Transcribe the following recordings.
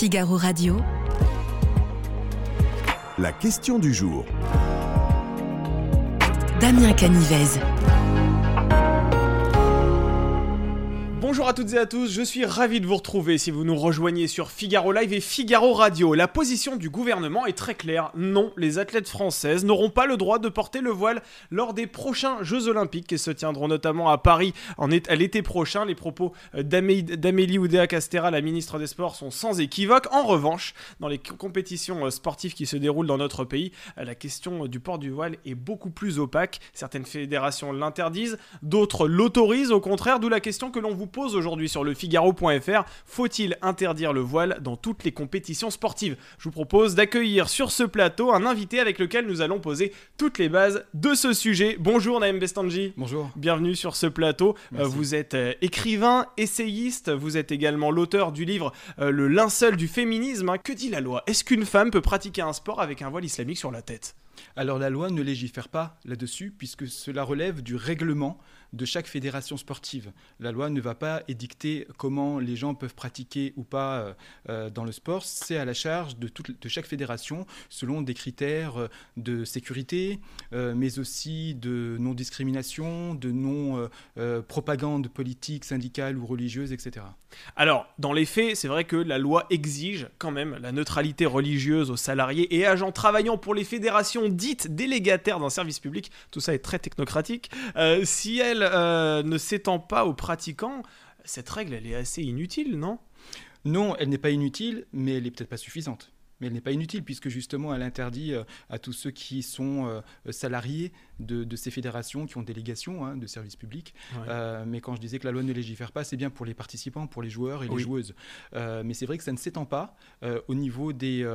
Figaro Radio. La question du jour. Damien Canivez. Bonjour à toutes et à tous, je suis ravi de vous retrouver si vous nous rejoignez sur Figaro Live et Figaro Radio. La position du gouvernement est très claire. Non, les athlètes françaises n'auront pas le droit de porter le voile lors des prochains Jeux Olympiques qui se tiendront notamment à Paris à l'été prochain. Les propos d'Amélie Oudéa-Castera, la ministre des Sports, sont sans équivoque. En revanche, dans les compétitions euh, sportives qui se déroulent dans notre pays, euh, la question du port du voile est beaucoup plus opaque. Certaines fédérations l'interdisent, d'autres l'autorisent au contraire, d'où la question que l'on vous pose aujourd'hui sur le Figaro.fr. Faut-il interdire le voile dans toutes les compétitions sportives? Je vous propose d'accueillir sur ce plateau un invité avec lequel nous allons poser toutes les bases de ce sujet. Bonjour Naïm Bestanji. Bonjour. Bienvenue sur ce plateau. Euh, vous êtes euh, écrivain, essayiste, vous êtes également l'auteur du livre euh, Le linceul du féminisme. Hein. Que dit la loi? Est-ce qu'une femme peut pratiquer un sport avec un voile islamique sur la tête? Alors la loi ne légifère pas là-dessus puisque cela relève du règlement de chaque fédération sportive. La loi ne va pas édicter comment les gens peuvent pratiquer ou pas euh, euh, dans le sport. C'est à la charge de, de, chaque fédération selon des critères euh, de sécurité, mais aussi de non-discrimination, de non-propagande politique, syndicale ou religieuse, etc. Alors, dans les faits, c'est vrai que la loi exige quand même la neutralité religieuse aux salariés et agents travaillant pour les fédérations dites délégataires d'un service public. Tout ça est très technocratique. si euh, ne s'étend pas aux pratiquants, cette règle, elle est assez inutile, non? Non, elle n'est pas inutile, mais elle n'est peut-être pas suffisante. Mais elle n'est pas inutile puisque justement elle interdit euh, à tous ceux qui sont euh, salariés de, ces fédérations qui ont délégation hein, de services publics. Euh, mais quand je disais que la loi ne légifère pas, c'est bien pour les participants, pour les joueurs et les joueuses. mais c'est vrai que ça ne s'étend pas au niveau des,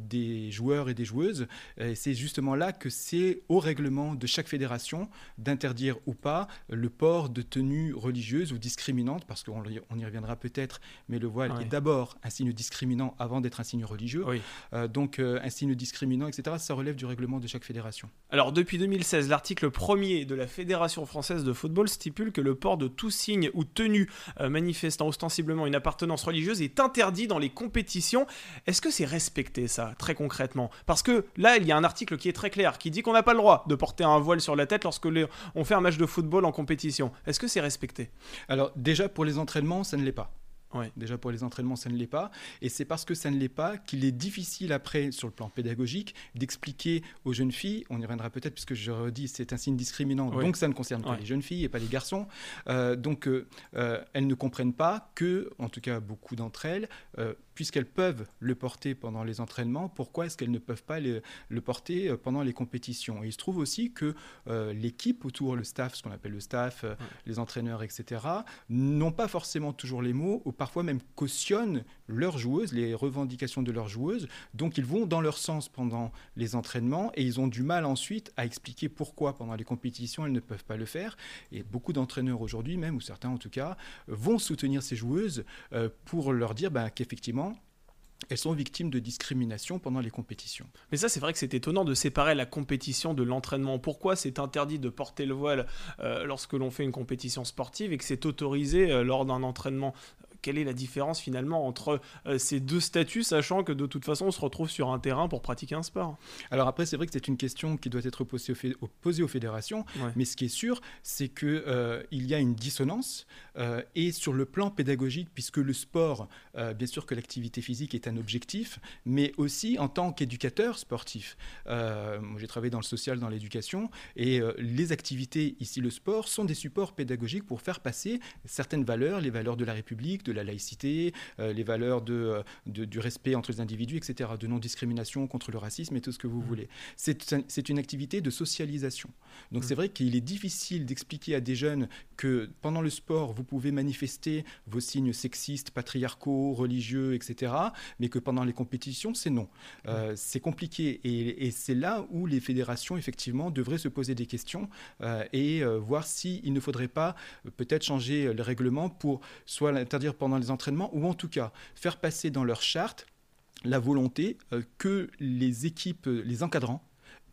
des joueurs et des joueuses. c'est justement là que c'est au règlement de chaque fédération d'interdire ou pas le port de tenues religieuses ou discriminantes, parce qu'on on y reviendra peut-être, mais le voile est d'abord un signe discriminant avant d'être un signe religieux. Euh, donc euh, un signe discriminant, etc. Ça relève du règlement de chaque fédération. Alors depuis 2016, l'article 1er de la Fédération française de football stipule que le port de tout signe ou tenue euh, manifestant ostensiblement une appartenance religieuse est interdit dans les compétitions. Est-ce que c'est respecté ça, très concrètement? Parce que là, il y a un article qui est très clair, qui dit qu'on n'a pas le droit de porter un voile sur la tête lorsque on fait un match de football en compétition. Est-ce que c'est respecté? Alors déjà, pour les entraînements, ça ne l'est pas. Déjà pour les entraînements, ça ne l'est pas. Et c'est parce que ça ne l'est pas qu'il est difficile après, sur le plan pédagogique, d'expliquer aux jeunes filles, on y reviendra peut-être puisque je redis, c'est un signe discriminant, donc ça ne concerne pas les jeunes filles et pas les garçons. Euh, donc euh, euh, elles ne comprennent pas que, en tout cas beaucoup d'entre elles, puisqu'elles peuvent le porter pendant les entraînements, pourquoi est-ce qu'elles ne peuvent pas le, porter euh, pendant les compétitions? Et il se trouve aussi que euh, l'équipe autour, le staff, ce qu'on appelle le staff, euh, les entraîneurs, etc., n'ont pas forcément toujours les mots, ou parfois même cautionnent leurs joueuses, les revendications de leurs joueuses. Donc ils vont dans leur sens pendant les entraînements et ils ont du mal ensuite à expliquer pourquoi pendant les compétitions elles ne peuvent pas le faire. Et beaucoup d'entraîneurs aujourd'hui, même, ou certains en tout cas, vont soutenir ces joueuses pour leur dire ben, qu'effectivement, elles sont victimes de discrimination pendant les compétitions. Mais ça, c'est vrai que c'est étonnant de séparer la compétition de l'entraînement. Pourquoi c'est interdit de porter le voile euh, lorsque l'on fait une compétition sportive et que c'est autorisé euh, lors d'un entraînement quelle est la différence finalement entre euh, ces deux statuts, sachant que de toute façon on se retrouve sur un terrain pour pratiquer un sport Alors après, c'est vrai que c'est une question qui doit être posée aux, fédérations, mais ce qui est sûr, c'est qu'il euh, y a une dissonance, euh, et sur le plan pédagogique, puisque le sport, bien sûr que l'activité physique est un objectif, mais aussi en tant qu'éducateur sportif. j'ai travaillé dans le social, dans l'éducation, et les activités, ici le sport, sont des supports pédagogiques pour faire passer certaines valeurs, les valeurs de la République, de la laïcité, euh, les valeurs euh, de, du respect entre les individus, etc., de non-discrimination contre le racisme et tout ce que vous mmh. voulez. C'est une activité de socialisation. Donc mmh. c'est vrai qu'il est difficile d'expliquer à des jeunes que pendant le sport, vous pouvez manifester vos signes sexistes, patriarcaux, religieux, etc., mais que pendant les compétitions, c'est non. Euh, mmh. c'est compliqué et, c'est là où les fédérations, effectivement, devraient se poser des questions et voir s'il ne faudrait pas peut-être changer le règlement pour soit l'interdire pendant les entraînements, ou en tout cas faire passer dans leur charte la volonté euh, que les équipes, les encadrants,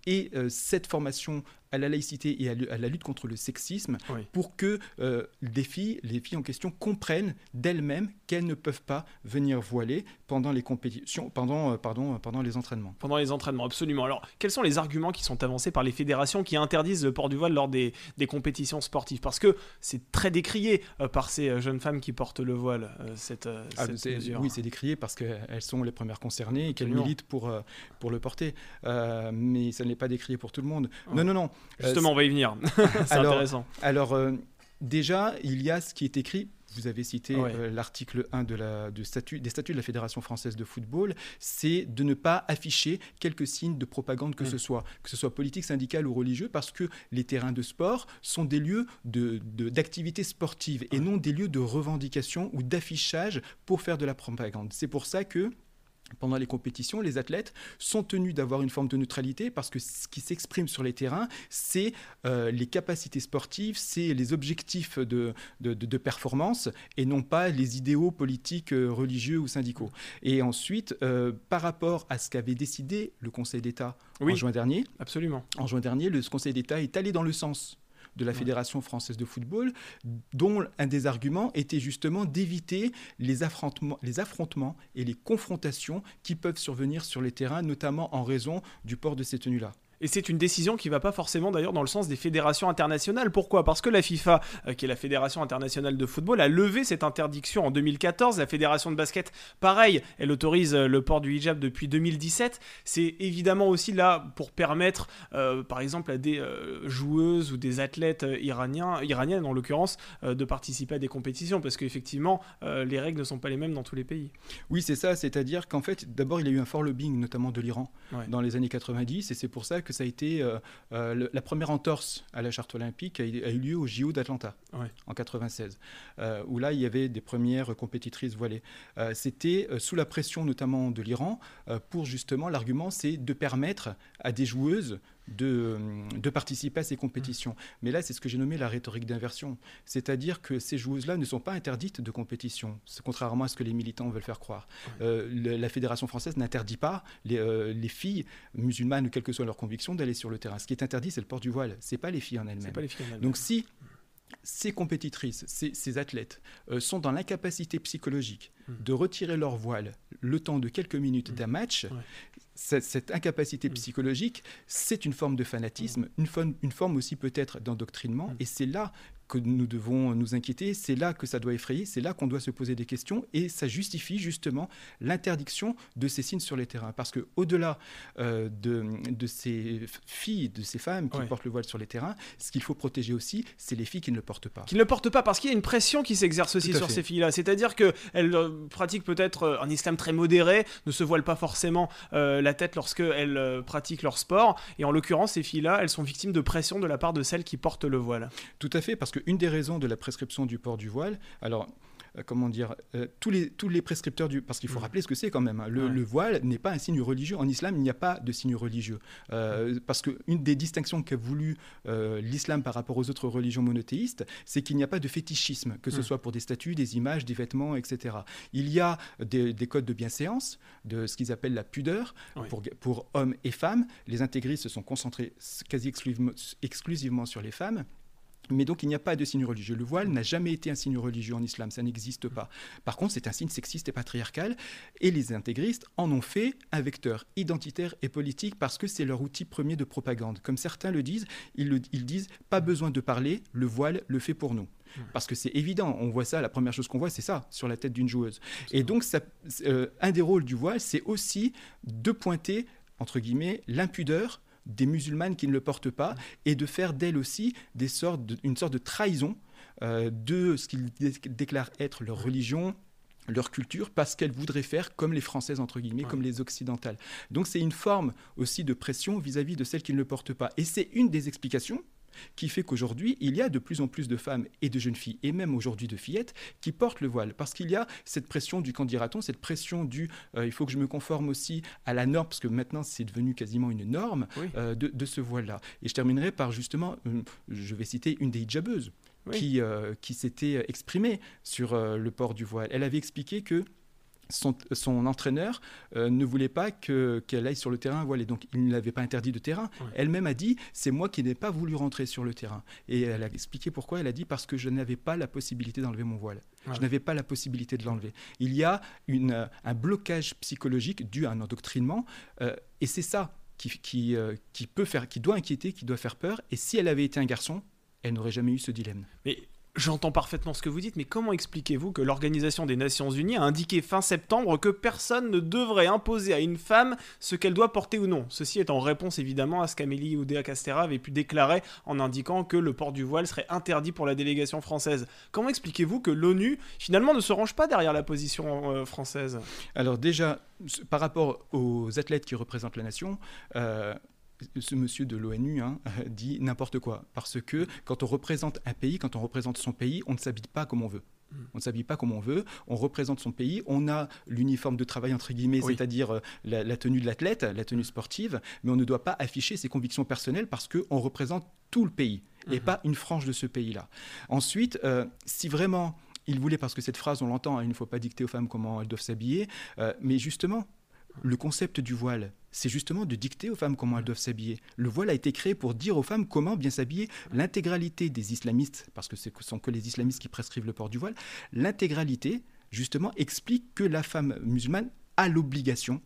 aient euh, cette formation à la laïcité et à, la lutte contre le sexisme pour que euh, les filles, les filles en question comprennent d'elles-mêmes qu'elles ne peuvent pas venir voiler pendant les compétitions, pendant, euh, pardon, pendant les entraînements. Pendant les entraînements, absolument. Alors, quels sont les arguments qui sont avancés par les fédérations qui interdisent le port du voile lors des, des compétitions sportives? Parce que c'est très décrié euh, par ces jeunes femmes qui portent le voile, cette, ah, Oui, c'est décrié parce qu'elles sont les premières concernées et qu'elles militent pour, pour le porter. mais ça n'est pas décrié pour tout le monde. Non, non, non. Justement, on va y venir. c'est intéressant. Alors, euh, déjà, il y a ce qui est écrit vous avez cité euh, l'article 1 de la, statut, des statuts de la Fédération française de football, c'est de ne pas afficher quelques signes de propagande que mm. ce soit, que ce soit politique, syndical ou religieux, parce que les terrains de sport sont des lieux d'activité de, sportive et non des lieux de revendication ou d'affichage pour faire de la propagande. C'est pour ça que pendant les compétitions, les athlètes sont tenus d'avoir une forme de neutralité parce que ce qui s'exprime sur les terrains, c'est euh, les capacités sportives, c'est les objectifs de, de, performance et non pas les idéaux politiques, euh, religieux ou syndicaux. Et ensuite, euh, par rapport à ce qu'avait décidé le Conseil d'État en juin dernier, absolument. En juin dernier, le Conseil d'État est allé dans le sens de la Fédération française de football, dont un des arguments était justement d'éviter les affrontements, les affrontements et les confrontations qui peuvent survenir sur les terrains, notamment en raison du port de ces tenues-là. Et c'est une décision qui ne va pas forcément d'ailleurs dans le sens des fédérations internationales. Pourquoi? Parce que la FIFA, euh, qui est la fédération internationale de football, a levé cette interdiction en 2014. La fédération de basket, pareil, elle autorise euh, le port du hijab depuis 2017. C'est évidemment aussi là pour permettre, euh, par exemple, à des joueuses ou des athlètes iraniens, iraniennes en l'occurrence, de participer à des compétitions, parce qu'effectivement, les règles ne sont pas les mêmes dans tous les pays. Oui, c'est ça. C'est-à-dire qu'en fait, d'abord, il y a eu un fort lobbying, notamment de l'Iran, dans les années 90, et c'est pour ça que que ça a été euh, euh, la première entorse à la charte olympique a, eu lieu au JO d'Atlanta en 96, euh, où là il y avait des premières compétitrices voilées. C'était sous la pression notamment de l'Iran pour justement l'argument c'est de permettre à des joueuses de, de, participer à ces compétitions. Mais là, c'est ce que j'ai nommé la rhétorique d'inversion. C'est-à-dire que ces joueuses-là ne sont pas interdites de compétition, contrairement à ce que les militants veulent faire croire. Euh, la Fédération française n'interdit pas les, euh, les, filles musulmanes, quelle que soit leur conviction, d'aller sur le terrain. Ce qui est interdit, c'est le port du voile. C'est pas les filles en elles-mêmes. Donc si ces compétitrices, ces, athlètes euh, sont dans l'incapacité psychologique mmh. de retirer leur voile le temps de quelques minutes mmh. d'un match, cette, incapacité mm. psychologique, c'est une forme de fanatisme, mm. une, une forme aussi peut-être d'endoctrinement, mm. et c'est là que nous devons nous inquiéter, c'est là que ça doit effrayer, c'est là qu'on doit se poser des questions et ça justifie justement l'interdiction de ces signes sur les terrains. Parce que au-delà euh, de, de, ces filles, de ces femmes qui portent le voile sur les terrains, ce qu'il faut protéger aussi, c'est les filles qui ne le portent pas. Qui ne le portent pas parce qu'il y a une pression qui s'exerce aussi sur ces filles-là. C'est-à-dire qu'elles euh, pratiquent peut-être euh, un islam très modéré, ne se voilent pas forcément la tête lorsqu'elles pratiquent leur sport. Et en l'occurrence, ces filles-là, elles sont victimes de pression de la part de celles qui portent le voile. Tout à fait, parce que une des raisons de la prescription du port du voile, alors euh, comment dire, euh, tous, les, tous les prescripteurs du... Parce qu'il faut mm. rappeler ce que c'est quand même. Hein. Le, voile n'est pas un signe religieux. En islam, il n'y a pas de signe religieux. Euh, parce qu'une des distinctions qu'a voulu l'islam par rapport aux autres religions monothéistes, c'est qu'il n'y a pas de fétichisme, que ce mm. soit pour des statues, des images, des vêtements, etc. Il y a des, codes de bienséance, de ce qu'ils appellent la pudeur, pour, pour hommes et femmes. Les intégristes se sont concentrés quasi exclusivement sur les femmes. Mais donc il n'y a pas de signe religieux. Le voile n'a jamais été un signe religieux en islam, ça n'existe pas. Par contre, c'est un signe sexiste et patriarcal, et les intégristes en ont fait un vecteur identitaire et politique parce que c'est leur outil premier de propagande. Comme certains le disent, ils, le, disent pas besoin de parler, le voile le fait pour nous. Parce que c'est évident, on voit ça, la première chose qu'on voit, c'est ça, sur la tête d'une joueuse. Et donc, ça, euh, un des rôles du voile, c'est aussi de pointer, entre guillemets, l'impudeur des musulmanes qui ne le portent pas et de faire d'elles aussi des sortes une sorte de trahison euh, de ce qu'ils déclarent être leur religion, leur culture parce qu'elles voudraient faire comme les Françaises, entre guillemets, comme les Occidentales. Donc c'est une forme aussi de pression vis-à-vis -vis de celles qui ne le portent pas. Et c'est une des explications qui fait qu'aujourd'hui, il y a de plus en plus de femmes et de jeunes filles, et même aujourd'hui de fillettes, qui portent le voile, parce qu'il y a cette pression du candidaton, cette pression du euh, il faut que je me conforme aussi à la norme, parce que maintenant c'est devenu quasiment une norme euh, de, ce voile-là. Et je terminerai par justement, euh, je vais citer une des hijabeuses. Qui, qui s'était exprimée sur le port du voile. Elle avait expliqué que son, entraîneur euh, ne voulait pas qu'elle aille sur le terrain voilée. Donc, il ne l'avait pas interdit de terrain. Elle-même a dit c'est moi qui n'ai pas voulu rentrer sur le terrain. Et elle a expliqué pourquoi. Elle a dit parce que je n'avais pas la possibilité d'enlever mon voile. Je n'avais pas la possibilité de l'enlever. Il y a une, un blocage psychologique dû à un endoctrinement. Euh, et c'est ça qui, qui, euh, qui, peut faire, qui doit inquiéter, qui doit faire peur. Et si elle avait été un garçon, elle n'aurait jamais eu ce dilemme. Mais J'entends parfaitement ce que vous dites, mais comment expliquez-vous que l'Organisation des Nations Unies a indiqué fin septembre que personne ne devrait imposer à une femme ce qu'elle doit porter ou non? Ceci est en réponse évidemment à ce qu'Amélie Oudéa-Castera avait pu déclarer en indiquant que le port du voile serait interdit pour la délégation française. Comment expliquez-vous que l'ONU finalement ne se range pas derrière la position euh, française? Alors déjà, par rapport aux athlètes qui représentent la nation, euh, ce monsieur de l'ONU hein, dit n'importe quoi. Parce que quand on représente un pays, quand on représente son pays, on ne s'habille pas comme on veut. Mm. On ne s'habille pas comme on veut, on représente son pays, on a l'uniforme de travail entre guillemets, c'est-à-dire euh, la, tenue de l'athlète, la tenue sportive, mais on ne doit pas afficher ses convictions personnelles parce qu'on représente tout le pays et mm-hmm. pas une frange de ce pays-là. Ensuite, euh, si vraiment il voulait, parce que cette phrase on l'entend, hein, il ne faut pas dicter aux femmes comment elles doivent s'habiller, euh, mais justement, le concept du voile, c'est justement de dicter aux femmes comment elles doivent s'habiller. Le voile a été créé pour dire aux femmes comment bien s'habiller. L'intégralité des islamistes, parce que ce ne sont que les islamistes qui prescrivent le port du voile, l'intégralité, justement, explique que la femme musulmane a l'obligation.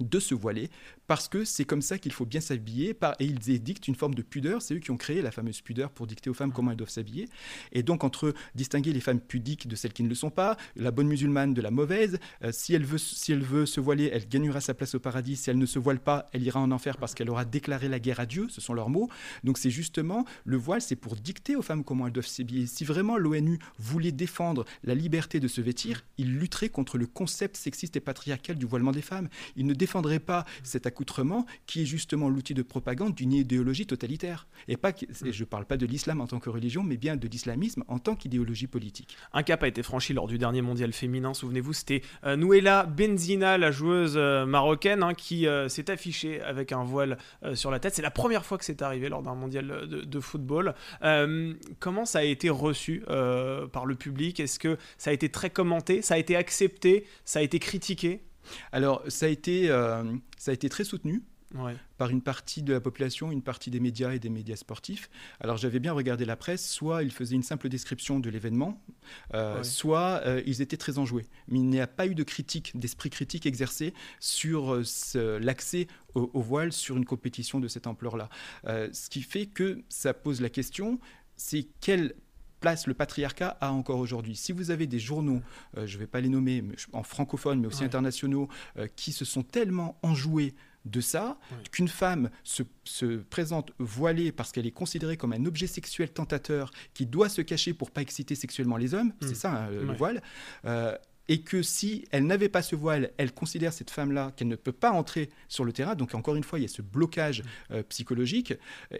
De se voiler, parce que c'est comme ça qu'il faut bien s'habiller, et ils édictent une forme de pudeur, c'est eux qui ont créé la fameuse pudeur pour dicter aux femmes comment elles doivent s'habiller, et donc entre distinguer les femmes pudiques de celles qui ne le sont pas, la bonne musulmane de la mauvaise, euh, si, elle veut, si elle veut se voiler, elle gagnera sa place au paradis, si elle ne se voile pas, elle ira en enfer parce qu'elle aura déclaré la guerre à Dieu, ce sont leurs mots, donc c'est justement, le voile c'est pour dicter aux femmes comment elles doivent s'habiller. Si vraiment l'ONU voulait défendre la liberté de se vêtir, il lutterait contre le concept sexiste et patriarcal du voilement des femmes il ne défendrait pas cet accoutrement qui est justement l'outil de propagande d'une idéologie totalitaire. Et pas je ne parle pas de l'islam en tant que religion, mais bien de l'islamisme en tant qu'idéologie politique. Un cap a été franchi lors du dernier mondial féminin, souvenez-vous, c'était euh, Nouela Benzina, la joueuse euh, marocaine, hein, qui euh, s'est affichée avec un voile sur la tête. C'est la première fois que c'est arrivé lors d'un mondial de, de football. comment ça a été reçu par le public? Est-ce que ça a été très commenté? Ça a été accepté? Ça a été critiqué? Alors, ça a été, euh, ça a été très soutenu. par une partie de la population, une partie des médias et des médias sportifs. Alors j'avais bien regardé la presse, soit ils faisaient une simple description de l'événement, euh, soit euh, ils étaient très enjoués. Mais il n'y a pas eu de critique, d'esprit critique exercé sur l'accès au, au, voile sur une compétition de cette ampleur-là. ce qui fait que ça pose la question, c'est quelle place le patriarcat a encore aujourd'hui. Si vous avez des journaux, euh, je ne vais pas les nommer en francophone, mais aussi internationaux, euh, qui se sont tellement enjoués de ça, qu'une femme se, présente voilée parce qu'elle est considérée comme un objet sexuel tentateur qui doit se cacher pour pas exciter sexuellement les hommes, c'est hmm. ça hein, le voile, euh, et que si elle n'avait pas ce voile, elle considère cette femme-là qu'elle ne peut pas entrer sur le terrain. Donc encore une fois, il y a ce blocage euh, psychologique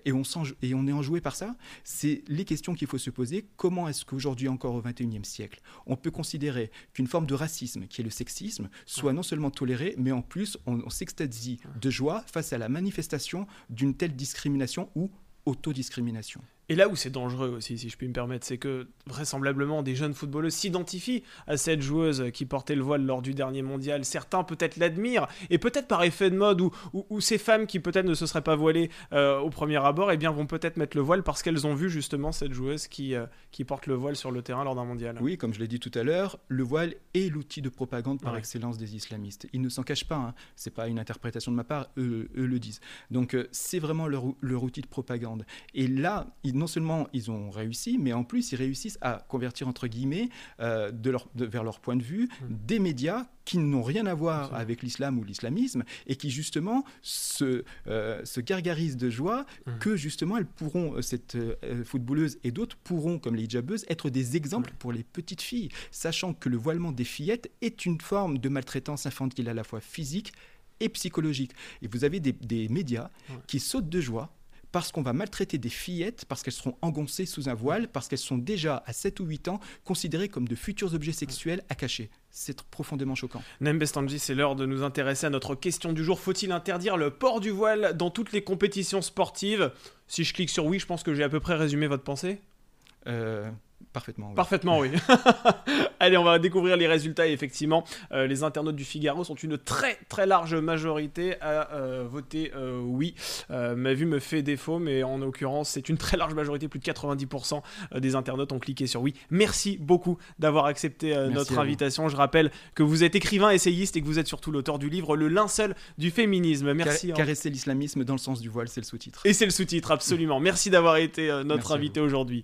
et on, et on est enjoué par ça. C'est les questions qu'il faut se poser. Comment est-ce qu'aujourd'hui, encore au XXIe siècle, on peut considérer qu'une forme de racisme, qui est le sexisme, soit non seulement tolérée, mais en plus on s'extasie de joie face à la manifestation d'une telle discrimination ou autodiscrimination? Et là où c'est dangereux aussi, si je puis me permettre, c'est que vraisemblablement des jeunes footballeuses s'identifient à cette joueuse qui portait le voile lors du dernier mondial. Certains peut-être l'admirent, et peut-être par effet de mode, ou, ou, ces femmes qui peut-être ne se seraient pas voilées euh, au premier abord, eh bien vont peut-être mettre le voile parce qu'elles ont vu justement cette joueuse qui, euh, qui porte le voile sur le terrain lors d'un mondial. Oui, comme je l'ai dit tout à l'heure, le voile est l'outil de propagande par excellence des islamistes. Ils ne s'en cachent pas, hein. c'est pas une interprétation de ma part, eux, le disent. Donc euh, c'est vraiment leur, leur, outil de propagande. Et là, ils, non seulement ils ont réussi, mais en plus ils réussissent à convertir entre guillemets euh, de leur, vers leur point de vue mmh. des médias qui n'ont rien à voir avec l'islam ou l'islamisme et qui justement se, euh, se gargarisent de joie mmh. que justement elles pourront, euh, cette footballeuse et d'autres pourront, comme les hijabeuses, être des exemples pour les petites filles, sachant que le voilement des fillettes est une forme de maltraitance infantile à la fois physique et psychologique. Et vous avez des, des médias qui sautent de joie parce qu'on va maltraiter des fillettes, parce qu'elles seront engoncées sous un voile, parce qu'elles sont déjà à 7 ou 8 ans considérées comme de futurs objets sexuels à cacher. C'est profondément choquant. Nembestanji, c'est l'heure de nous intéresser à notre question du jour. Faut-il interdire le port du voile dans toutes les compétitions sportives? Si je clique sur oui, je pense que j'ai à peu près résumé votre pensée. Euh, Parfaitement. Parfaitement, oui. Allez, on va découvrir les résultats. Et effectivement, euh, les internautes du Figaro sont une très très large majorité à euh, voter euh, oui. ma vue me fait défaut, mais en l'occurrence, c'est une très large majorité. Plus de 90% des internautes ont cliqué sur oui. Merci beaucoup d'avoir accepté notre invitation. Je rappelle que vous êtes écrivain, essayiste et que vous êtes surtout l'auteur du livre Le linceul du féminisme. Merci. Hein. Caresser l'islamisme dans le sens du voile, c'est le sous-titre. Et c'est le sous-titre, absolument. Merci d'avoir été notre invité aujourd'hui.